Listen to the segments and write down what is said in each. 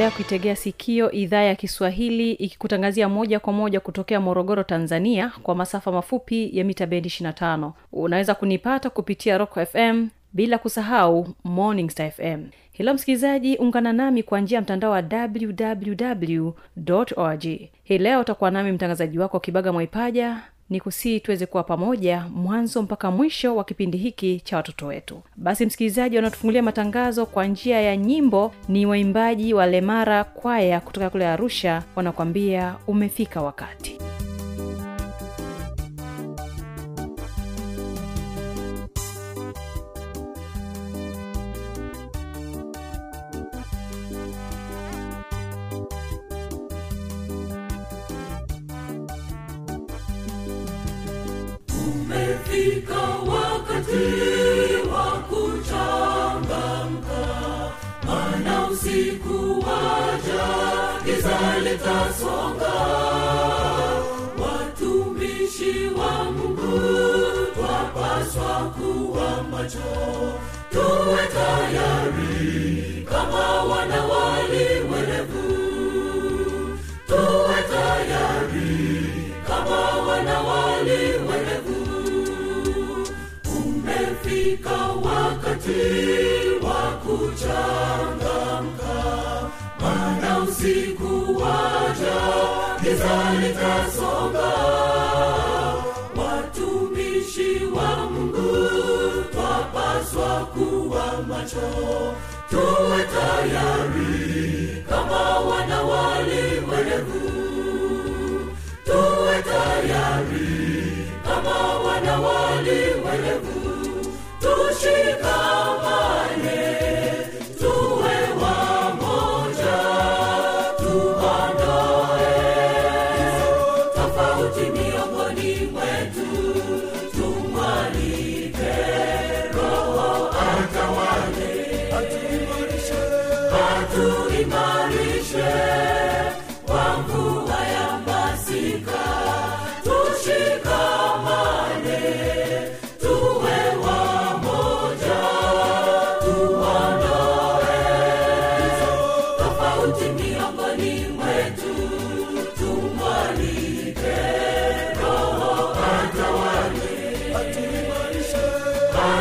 unaendelea kuitegea sikio idhaa ya kiswahili ikikutangazia moja kwa moja kutokea morogoro tanzania kwa masafa mafupi ya mita bendi 25 unaweza kunipata kupitia rock fm bila kusahau morning star fm hilo msikilizaji ungana nami kwa njia ya mtandao wa www org. Hii leo utakuwa nami mtangazaji wako kibaga mwaipaja ni kusii tuweze kuwa pamoja mwanzo mpaka mwisho wa kipindi hiki cha watoto wetu. Basi msikilizaji wanaotufungulia matangazo kwa njia ya nyimbo ni waimbaji wa lemara kwaya kutoka kule arusha wanakwambia umefika wakati umefika wakati wa kuchangamka mana usiku wa mungu twapaswa kuwa macho tuwe tayari kama wanawali litasonga watumishi wa mungu twapaswa kuwa macho tuwe tayari kama wanawali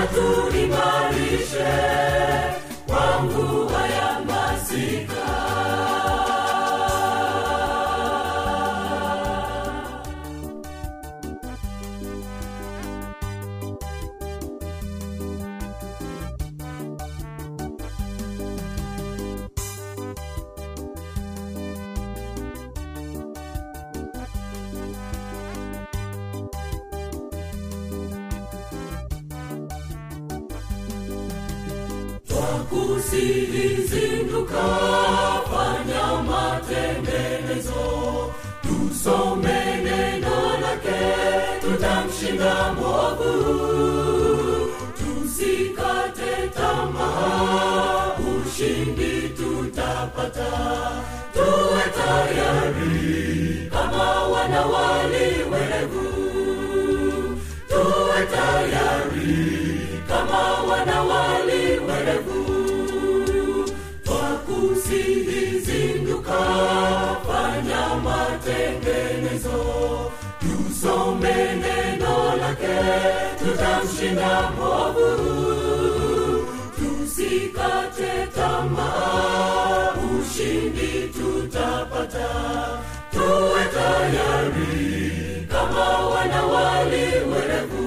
atuimarishe tutapata tuwe tayari kama wana werevu. Tuwe tayari kama wanawali werevu. Twakusihizinduka fanya matengenezo. Tusome neno lake tutamshinda mwovu whatever.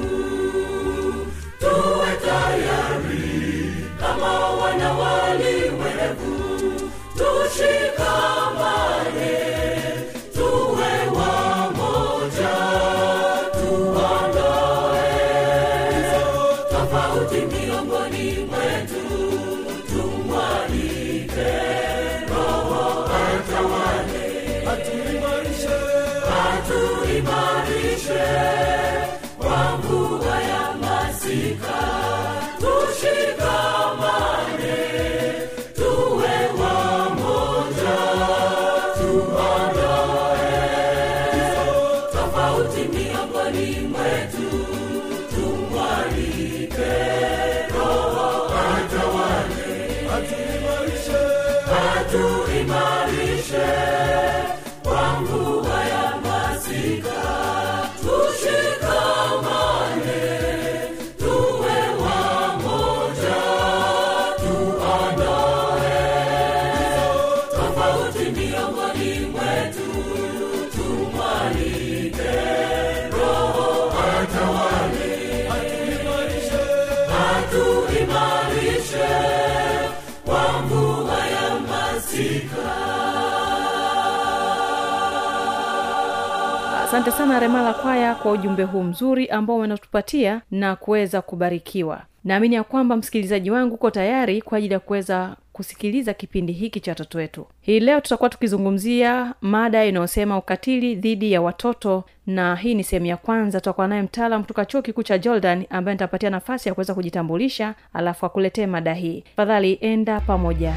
Asante sana remala kwaya kwa ujumbe huu mzuri ambao wanatupatia na kuweza kubarikiwa. Naamini ya kwamba msikilizaji wangu uko tayari kwa ajili ya kuweza kusikiliza kipindi hiki cha watoto wetu. Hii leo tutakuwa tukizungumzia mada inayosema ukatili dhidi ya watoto na hii ni sehemu ya kwanza. Tutakuwa naye mtaalam kutoka chuo kikuu cha jordan ambaye nitapatia nafasi ya kuweza kujitambulisha alafu akuletee mada hii. Tafadhali enda pamoja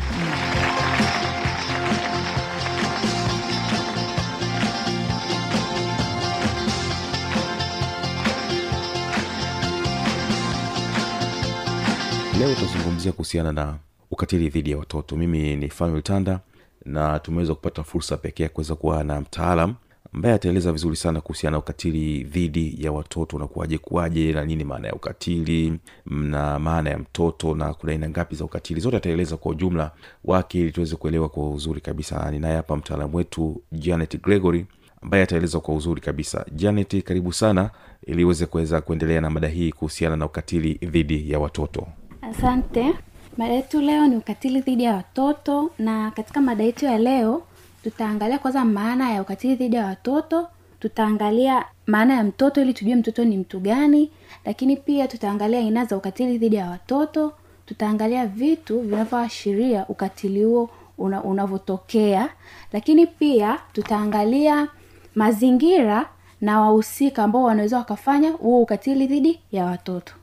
leo tutazungumzia kuhusiana na ukatili dhidi ya watoto. Mimi ni fanuel tanda na tumeweza kupata fursa pekee ya kuweza kuwa na mtaalam ambaye ataeleza vizuri sana kuhusiana na ukatili dhidi ya watoto unakuwaje kuwaje na nini maana ya ukatili na maana ya mtoto na kuna aina ngapi za ukatili. Zote ataeleza kwa ujumla wake ili tuweze kuelewa kwa uzuri kabisa. Ninaye hapa mtaalamu wetu janet gregory ambaye ataeleza kwa uzuri kabisa. Janet karibu sana ili uweze kuweza kuendelea na mada hii kuhusiana na ukatili dhidi ya watoto. Asante mada yetu leo ni ukatili dhidi ya watoto na katika mada yetu ya leo tutaangalia kwanza maana ya ukatili dhidi ya watoto tutaangalia maana ya mtoto ili tujue mtoto ni mtu gani lakini pia tutaangalia aina za ukatili dhidi ya watoto tutaangalia vitu vinavyoashiria ukatili huo una, unavyotokea lakini pia tutaangalia mazingira na wahusika ambao wanaweza wakafanya huo ukatili dhidi ya watoto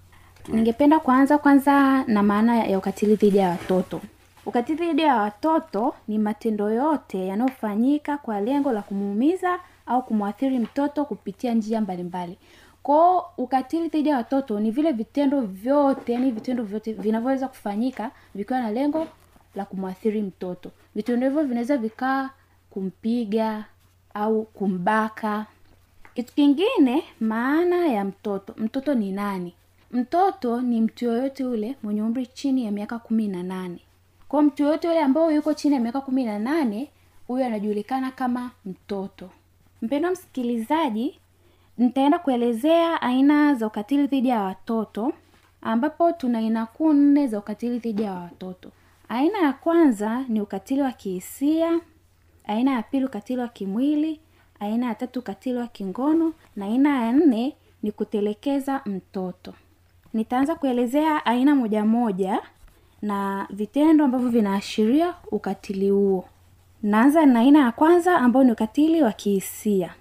ningependa kuanza kwanza na maana ya ukatili dhidi ya watoto. Ukatili dhidi ya watoto ni matendo yote yanayofanyika kwa lengo la kumuumiza au kumwathiri mtoto kupitia njia mbalimbali. Kwao ukatili dhidi ya watoto ni vile vitendo vyote yani vitendo vyote vinavyoweza kufanyika vikiwa na lengo la kumwathiri mtoto. Vitendo hivyo vinaweza vikaa kumpiga au kumbaka. Kitu kingine maana ya mtoto. Mtoto ni nani mtoto ni mtu yoyote ule mwenye umri chini ya miaka kumi na nane. Kwa mtu yoyote yule ambao yuko chini ya miaka kumi na nane huyo anajulikana kama mtoto. Mpendwa msikilizaji nitaenda kuelezea aina za ukatili dhidi ya watoto ambapo tuna aina kuu nne za ukatili dhidi ya watoto. Aina ya kwanza ni ukatili wa kihisia aina ya pili ukatili wa kimwili aina ya tatu ukatili wa kingono na aina ya nne ni kutelekeza mtoto nitaanza kuelezea aina moja moja na vitendo ambavyo vinaashiria ukatili huo. Naanza na aina ya kwanza ambao ni ukatili wa kihisia.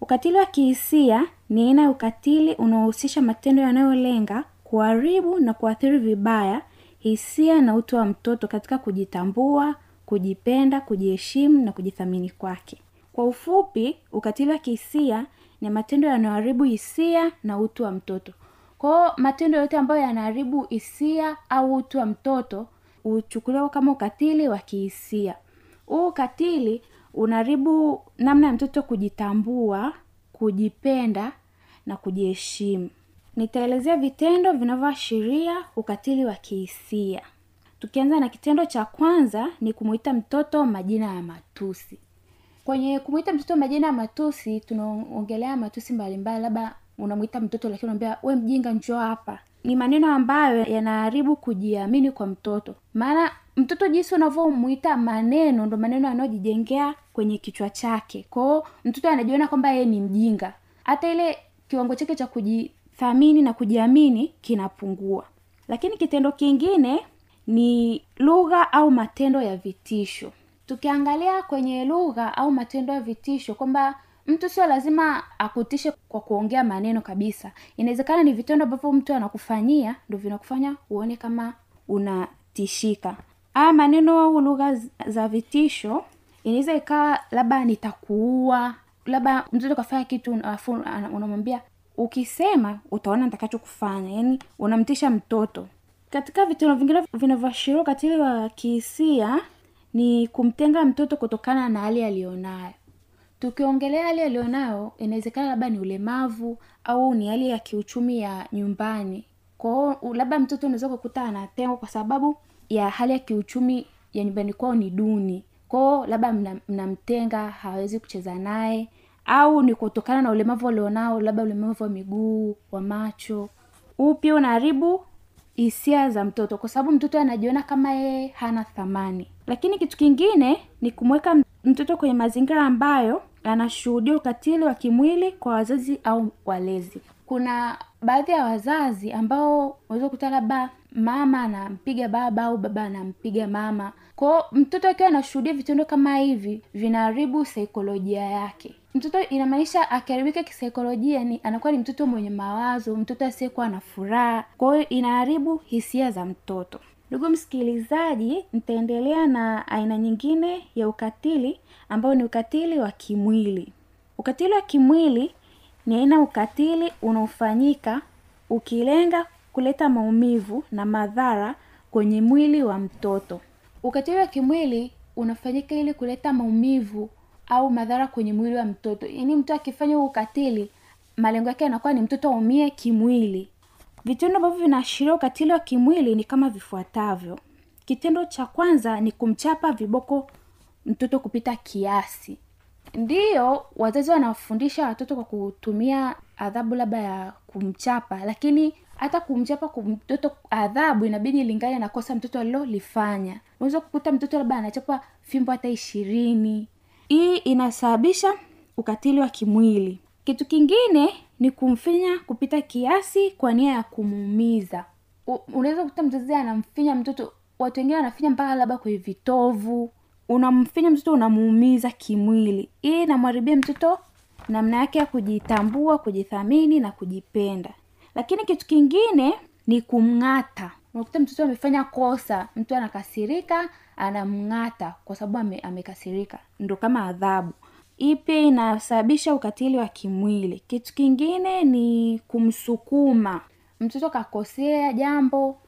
Ukatili wa kihisia ni aina ya ukatili unaohusisha matendo yanayolenga kuharibu na kuathiri vibaya hisia na utu wa mtoto katika kujitambua kujipenda kujiheshimu na kujithamini kwake. Kwa ufupi ukatili wa kihisia ni matendo yanayoharibu hisia na utu wa mtoto kwao matendo yote ambayo yanaharibu hisia au utu wa mtoto huchukuliwa kama ukatili wa kihisia. Huu ukatili unaharibu namna ya mtoto kujitambua kujipenda na kujiheshimu. Nitaelezea vitendo vinavyoashiria ukatili wa kihisia. Tukianza na kitendo cha kwanza ni kumuita mtoto majina ya matusi. Kwenye kumwita mtoto majina ya matusi tunaongelea matusi mbalimbali labda unamwita mtoto lakini unaambia we mjinga njoo hapa. Ni maneno ambayo yanaharibu kujiamini kwa mtoto. Maana mtoto jinsi unavyomwita maneno ndo maneno yanayojijengea kwenye kichwa chake. Kwao mtoto anajiona kwamba yeye ni mjinga. Hata ile kiwango chake cha kujithamini na kujiamini kinapungua. Lakini kitendo kingine ni lugha au matendo ya vitisho. Tukiangalia kwenye lugha au matendo ya vitisho kwamba mtu sio lazima akutishe kwa kuongea maneno kabisa. Inawezekana ni vitendo ambavyo mtu anakufanyia ndo vinakufanya uone kama unatishika. Haya maneno au lugha za vitisho inaweza ikawa labda nitakuua labda mtoto kafanya kitu afu unamwambia ukisema utaona nitakachokufanya yaani unamtisha mtoto. Katika vitendo vingine vinavyoashiria ukatili wa kihisia ni kumtenga mtoto kutokana na hali aliyonayo tukiongelea hali alionayo, inawezekana labda ni ulemavu au ni hali ya kiuchumi ya nyumbani. Kwao labda mtoto unaweza kukuta anatengwa kwa sababu ya hali ya kiuchumi ya nyumbani kwao ni duni. Kwao labda mna- mnamtenga hawezi kucheza naye au ni kutokana na ulemavu alionao labda ulemavu wa miguu wa macho. Huu pia unaharibu hisia za mtoto? Kwa sababu mtoto anajiona kama yeye hana thamani. Lakini kitu kingine ni kumweka mtoto kwenye mazingira ambayo anashuhudia ukatili wa kimwili kwa wazazi au walezi. Kuna baadhi ya wazazi ambao unaweza kukuta labda mama anampiga baba au baba anampiga mama. Kwao mtoto akiwa anashuhudia vitendo kama hivi vinaharibu saikolojia yake. Mtoto inamaanisha akiharibika kisaikolojia ni anakuwa ni mtoto mwenye mawazo mtoto asiyekuwa na furaha. Kwa hiyo inaharibu hisia za mtoto ndugu msikilizaji nitaendelea na aina nyingine ya ukatili ambao ni ukatili wa kimwili. Ukatili wa kimwili ni aina ukatili unaofanyika ukilenga kuleta maumivu na madhara kwenye mwili wa mtoto. Ukatili wa kimwili unafanyika ili kuleta maumivu au madhara kwenye mwili wa mtoto. Yaani mtu akifanya huu ukatili malengo yake yanakuwa ni mtoto aumie kimwili vitendo ambavyo vinaashiria ukatili wa kimwili ni kama vifuatavyo. Kitendo cha kwanza ni kumchapa viboko mtoto kupita kiasi. Ndiyo wazazi wanafundisha watoto kwa kutumia adhabu labda ya kumchapa lakini hata kumchapa mtoto adhabu inabidi ilingane na kosa mtoto alilolifanya. Unaweza kukuta mtoto labda anachapa fimbo hata ishirini. Hii inasababisha ukatili wa kimwili. Kitu kingine ni kumfinya kupita kiasi kwa nia ya kumuumiza. Unaweza kukuta mzazi anamfinya mtoto watu wengine wanafinya mpaka labda kwenye vitovu. Unamfinya mtoto unamuumiza kimwili. Hii inamharibia mtoto namna yake ya kujitambua kujithamini na kujipenda. Lakini kitu kingine ni kumng'ata. Unakuta mtoto amefanya kosa mtu anakasirika anamng'ata kwa sababu ame, amekasirika. Ndo kama adhabu hii pia inasababisha ukatili wa kimwili. Kitu kingine ni kumsukuma. Mtoto kakosea jambo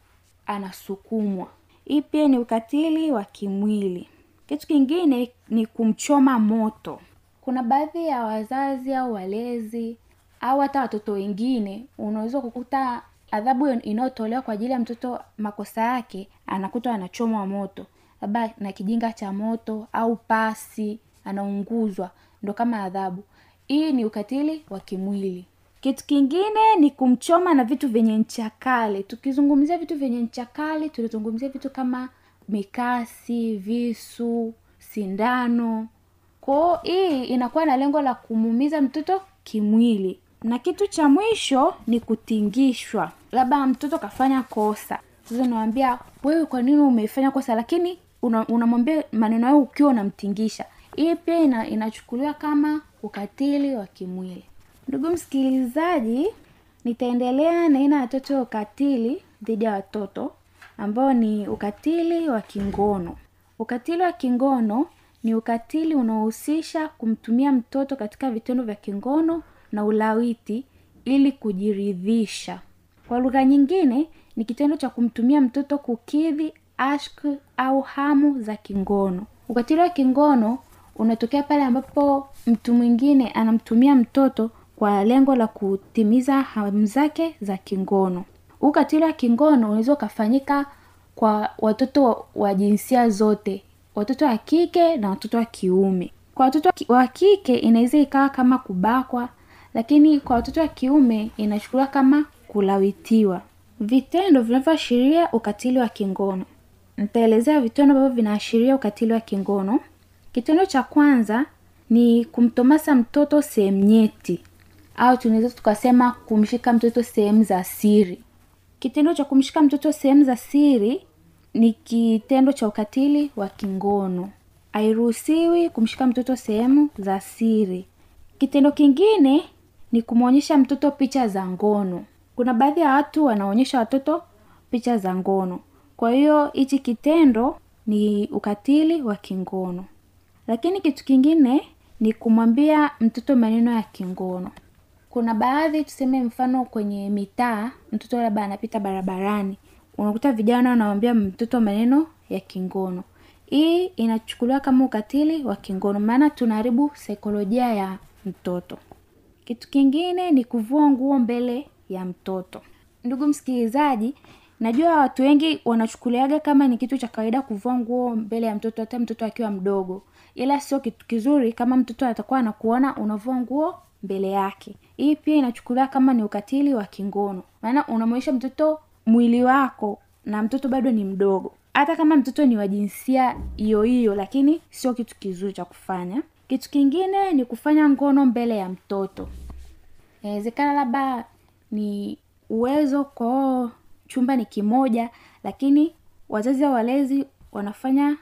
anasukumwa. Hii pia ni ukatili wa kimwili? Kitu kingine ni kumchoma moto. Kuna baadhi ya wazazi au walezi au hata watoto wengine unaweza kukuta adhabu inayotolewa kwa ajili ya mtoto makosa yake anakuta anachomwa moto. Labda na kijinga cha moto au pasi anaunguzwa. Ndo kama adhabu. Hii ni ukatili wa kimwili. Kitu kingine ni kumchoma na vitu vyenye ncha kali. Tukizungumzia vitu vyenye ncha kali tunazungumzia vitu kama mikasi visu sindano. Kwao hii inakuwa na lengo la kumuumiza mtoto kimwili. Na kitu cha mwisho ni kutingishwa. Labda mtoto kafanya kosa. Sasa unawambia wewe kwa nini umefanya kosa? Lakini una- unamwambia maneno hayo ukiwa unamtingisha hii pia ina, inachukuliwa kama ukatili wa kimwili. Ndugu msikilizaji nitaendelea na aina ya tatu ya ukatili dhidi ya watoto ambao ni ukatili wa kingono. Ukatili wa kingono ni ukatili unaohusisha kumtumia mtoto katika vitendo vya kingono na ulawiti ili kujiridhisha. Kwa lugha nyingine ni kitendo cha kumtumia mtoto kukidhi ashk au hamu za kingono. Ukatili wa kingono unatokea pale ambapo mtu mwingine anamtumia mtoto kwa lengo la kutimiza hamu zake za kingono. Ukatili wa kingono unaweza ukafanyika kwa watoto wa jinsia zote watoto wa kike na watoto wa kiume. Kwa watoto wa wa kike inaweza ikawa kama kubakwa lakini kwa watoto wa kiume inachukuliwa kama kulawitiwa. Vitendo vinavyoashiria ukatili wa kingono. Nitaelezea vitendo ambavyo vinaashiria ukatili wa kingono kitendo cha kwanza ni kumtomasa mtoto sehemu nyeti. Au tunaweza tukasema kumshika mtoto sehemu za siri. Kitendo cha kumshika mtoto sehemu za siri ni kitendo cha ukatili wa kingono. Hairuhusiwi kumshika mtoto sehemu za siri. Kitendo kingine ni kumwonyesha mtoto picha za ngono. Kuna baadhi ya watu wanaonyesha watoto picha za ngono. Kwa hiyo hichi kitendo ni ukatili wa kingono lakini kitu kingine ni kumwambia mtoto maneno ya kingono. Kuna baadhi tuseme mfano kwenye mitaa mtoto labda anapita barabarani unakuta vijana wanamwambia mtoto maneno ya kingono. Hii inachukuliwa kama ukatili wa kingono maana tunaharibu saikolojia ya mtoto. Kitu kingine ni kuvua nguo mbele ya mtoto. Ndugu msikilizaji najua watu wengi wanachukuliaga kama ni kitu cha kawaida kuvua nguo mbele ya mtoto hata mtoto akiwa mdogo. Ila sio kitu kizuri kama mtoto atakuwa anakuona unavua nguo mbele yake. Hii pia inachukuliwa kama ni ukatili wa kingono. Maana unamwonyesha mtoto mwili wako na mtoto bado ni mdogo. Hata kama mtoto ni wa jinsia hiyo hiyo lakini sio kitu kizuri cha kufanya. Kitu kingine ni kufanya ngono mbele ya mtoto. Inawezekana labda ni uwezo kwao chumba ni kimoja lakini wazazi au walezi wanafanya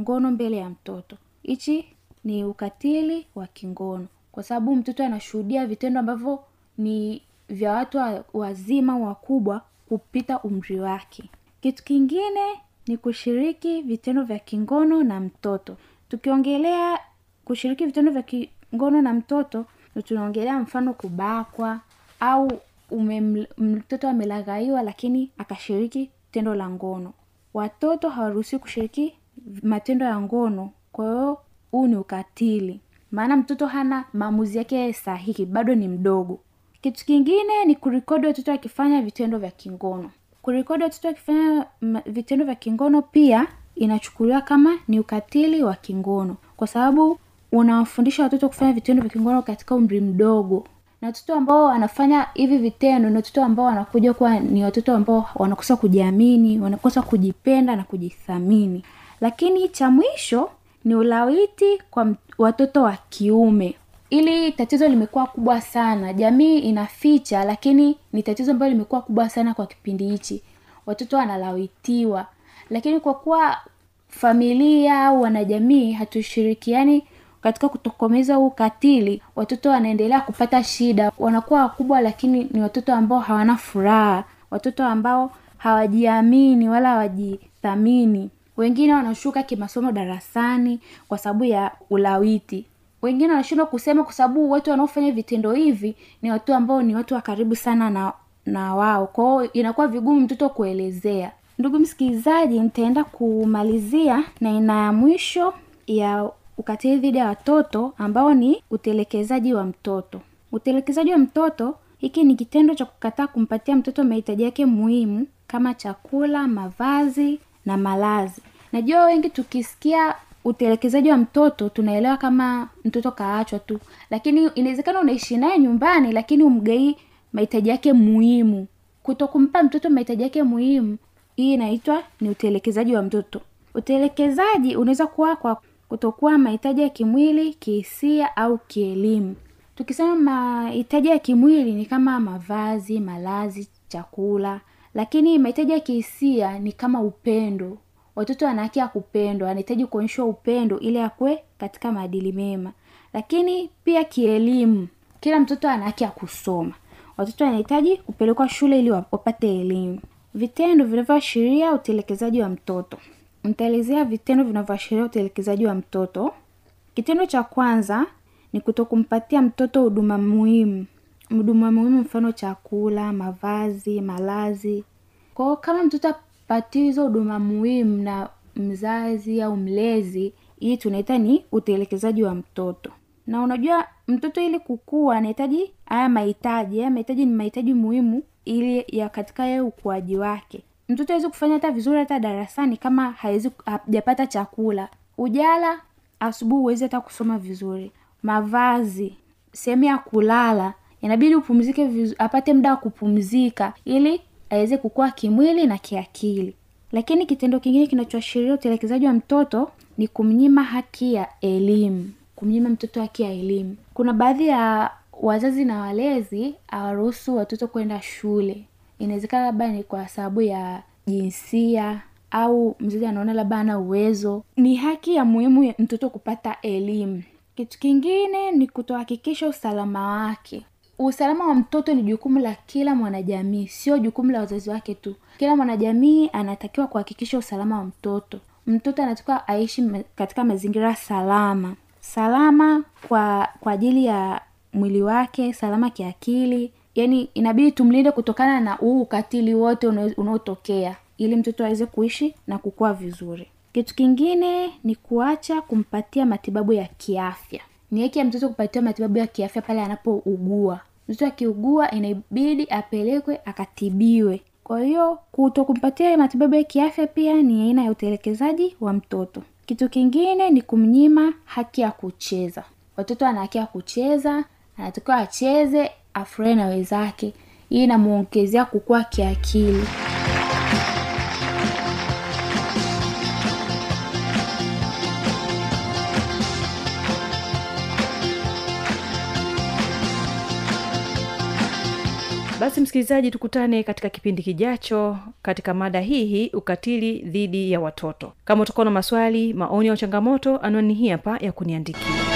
ngono mbele ya mtoto. Hichi ni ukatili wa kingono kwa sababu mtoto anashuhudia vitendo ambavyo ni vya watu wa- wazima wakubwa kupita umri wake. Kitu kingine ni kushiriki vitendo vya kingono na mtoto. Tukiongelea kushiriki vitendo vya kingono na mtoto ndo tunaongelea mfano kubakwa au mtoto amelaghaiwa lakini akashiriki tendo la ngono. Watoto hawaruhusiwi kushiriki matendo ya ngono kwa hiyo huu ni ukatili. Maana mtoto hana maamuzi yake sahihi bado ni mdogo. Kitu kingine ni kurikodi watoto akifanya vitendo vya kingono. Kurikodi watoto akifanya vitendo vya kingono pia inachukuliwa kama ni ukatili wa kingono. Kwa sababu unawafundisha watoto kufanya vitendo vya kingono katika umri mdogo na watoto ambao wanafanya hivi vitendo ni watoto ambao wanakuja kuwa ni watoto ambao wanakosa kujiamini wanakosa kujipenda na kujithamini. Lakini cha mwisho ni ulawiti kwa watoto wa kiume. Ili tatizo limekuwa kubwa sana jamii inaficha lakini ni tatizo ambalo limekuwa kubwa sana kwa kipindi hichi. Watoto wanalawitiwa. Lakini kwa kuwa familia au wanajamii hatushirikiani katika kutokomeza huu ukatili watoto wanaendelea kupata shida. Wanakuwa wakubwa lakini ni watoto ambao hawana furaha. Watoto ambao hawajiamini wala hawajithamini. Wengine wanashuka kimasomo darasani kwa sababu ya ulawiti. Wengine wanashindwa kusema kwa sababu watu wanaofanya vitendo hivi ni watu ambao ni watu wa karibu sana na na wao. Kwao inakuwa vigumu mtoto kuelezea. Ndugu msikilizaji nitaenda kumalizia na ina ya mwisho ya ukatili dhidi ya watoto ambao ni utelekezaji wa mtoto. Utelekezaji wa mtoto hiki ni kitendo cha kukataa kumpatia mtoto mahitaji yake muhimu kama chakula mavazi na malazi. Najua wengi tukisikia utelekezaji wa mtoto tunaelewa kama mtoto kaachwa tu. Lakini inawezekana unaishi naye nyumbani lakini umgei mahitaji yake muhimu. Kutokumpa mtoto mahitaji yake muhimu hii inaitwa ni utelekezaji wa mtoto. Utelekezaji unaweza kuwa kwa kutokuwa mahitaji ya kimwili kihisia au kielimu. Tukisema mahitaji ya kimwili ni kama mavazi malazi chakula lakini mahitaji ya kihisia ni kama upendo. Watoto wana haki ya kupendwa wanahitaji kuonyeshwa upendo ili akwe katika maadili mema. Lakini pia kielimu kila mtoto ana haki ya kusoma. Watoto wanahitaji kupelekwa shule ili wapate elimu. Vitendo vinavyoashiria utelekezaji wa mtoto nitaelezea vitendo vinavyoashiria utelekezaji wa mtoto. Kitendo cha kwanza ni kutokumpatia mtoto huduma muhimu. Huduma muhimu mfano chakula mavazi malazi. Kwao kama mtoto apatiwa hizo huduma muhimu na mzazi au mlezi hii tunaita ni utelekezaji wa mtoto. Na unajua mtoto ili kukua anahitaji haya mahitaji. Haya mahitaji ni mahitaji muhimu ili ya katika yeye ukuaji wake mtoto hawezi kufanya hata vizuri hata darasani kama hawezi hajapata chakula. Ujala asubuhi huwezi hata kusoma vizuri. Mavazi sehemu ya kulala inabidi upumzike vizu, apate muda wa kupumzika ili aweze kukua kimwili na kiakili. Lakini kitendo kingine kinachoashiria utelekezaji wa mtoto ni kumnyima haki ya elimu kumnyima mtoto haki ya elimu. Kuna baadhi ya wazazi na walezi hawaruhusu watoto kwenda shule inawezekana labda ni kwa sababu ya jinsia au mzazi anaona labda ana uwezo. Ni haki ya muhimu mtoto kupata elimu. Kitu kingine ni kutohakikisha usalama wake. Usalama wa mtoto ni jukumu la kila mwanajamii sio jukumu la wazazi wake tu. Kila mwanajamii anatakiwa kuhakikisha usalama wa mtoto. Mtoto anatakiwa aishi katika mazingira salama. Salama kwa kwa ajili ya mwili wake salama kiakili yani inabidi tumlinde kutokana na huu ukatili wote unaotokea ili mtoto aweze kuishi na kukua vizuri. Kitu kingine ni kuacha kumpatia matibabu ya kiafya. Ni haki ya mtoto kupatiwa matibabu ya kiafya pale anapougua. Mtoto akiugua inabidi apelekwe akatibiwe. Kwa hiyo kuto kumpatia matibabu ya kiafya pia ni aina ya utelekezaji wa mtoto. Kitu kingine ni kumnyima haki ya kucheza. Watoto ana haki ya kucheza anatakiwa acheze afurahi na wenzake hii inamwongezea kukua kiakili. Basi msikilizaji tukutane katika kipindi kijacho katika mada hii hii ukatili dhidi ya watoto. Kama utakuwa na maswali maoni au changamoto anwani hii hapa ya kuniandikia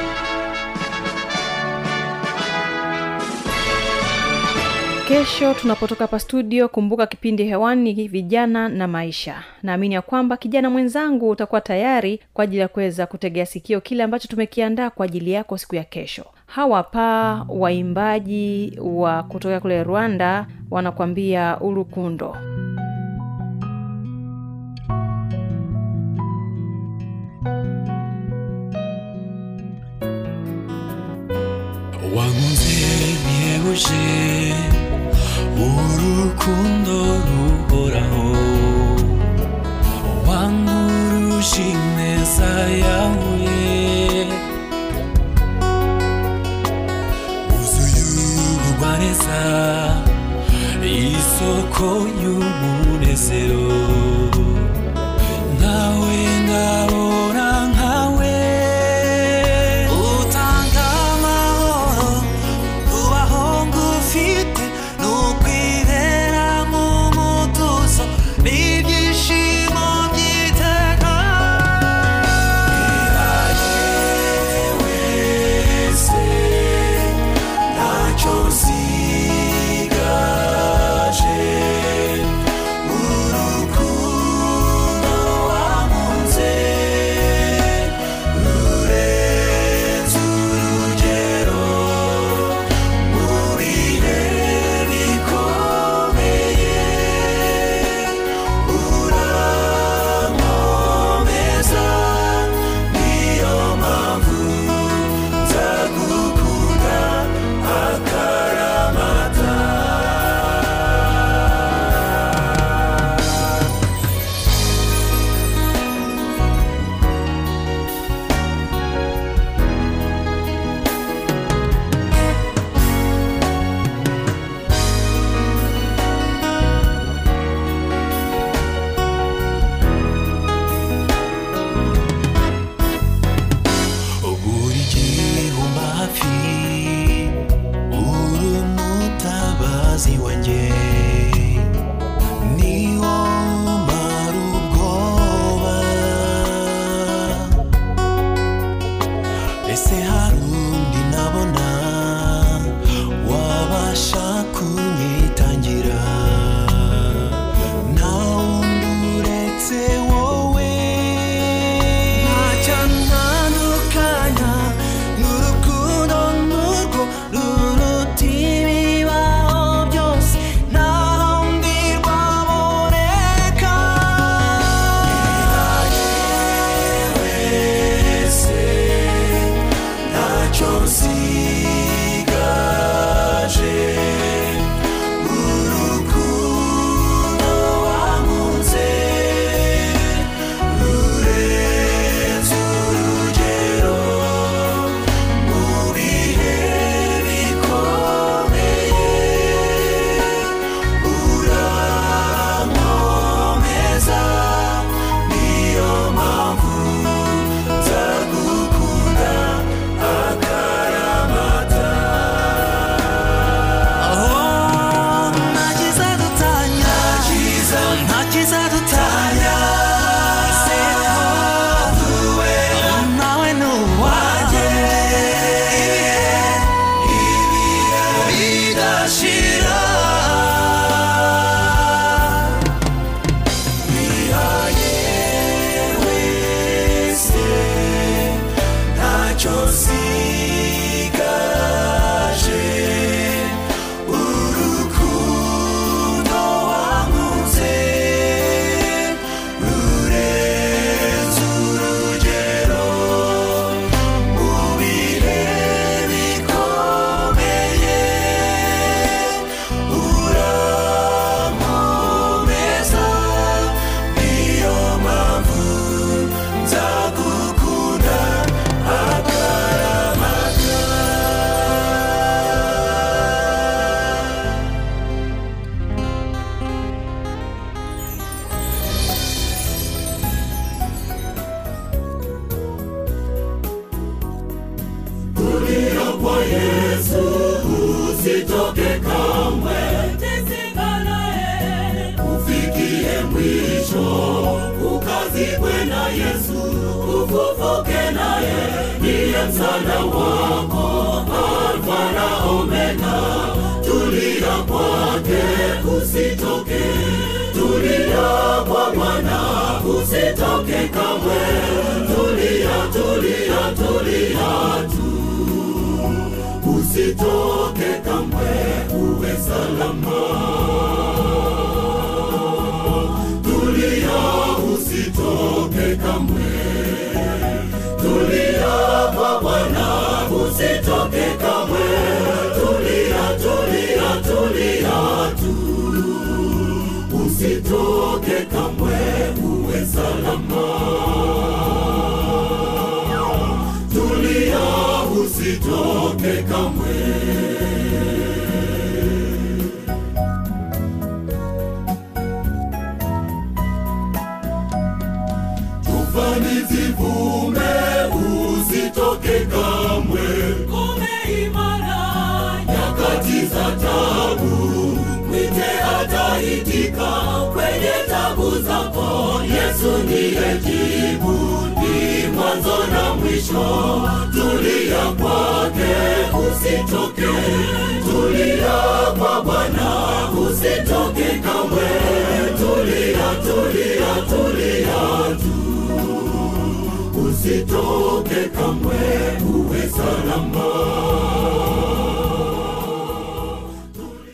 kesho tunapotoka hapa studio kumbuka kipindi hewani vijana na maisha. Naamini ya kwamba kijana mwenzangu utakuwa tayari kwa ajili ya kuweza kutegea sikio kile ambacho tumekiandaa kwa ajili yako siku ya kesho. Hawa pa waimbaji wa kutoka kule rwanda wanakwambia urukundo. Wankunze bihebuje urukundo ruhoraho wankuruje ineza yawe wuzuye ubugwaneza isoko y'umunezero. Usitoke kamwe tulia tulia tulia tu usitoke kamwe tulia usitoke kamwe tulia kwa bwana usitoke kamwe tufani zivume usitoke kamwe. Kume imara nyakati za tabu mwite ataitika. Kwenye tabu zako yesu ndiye jibu ni mwanzo na mwisho tulia kwake usitoke tulia kwa bwana usitoke kamwe. Tulia tulia tulia tu. Usitoke kamwe uwe salama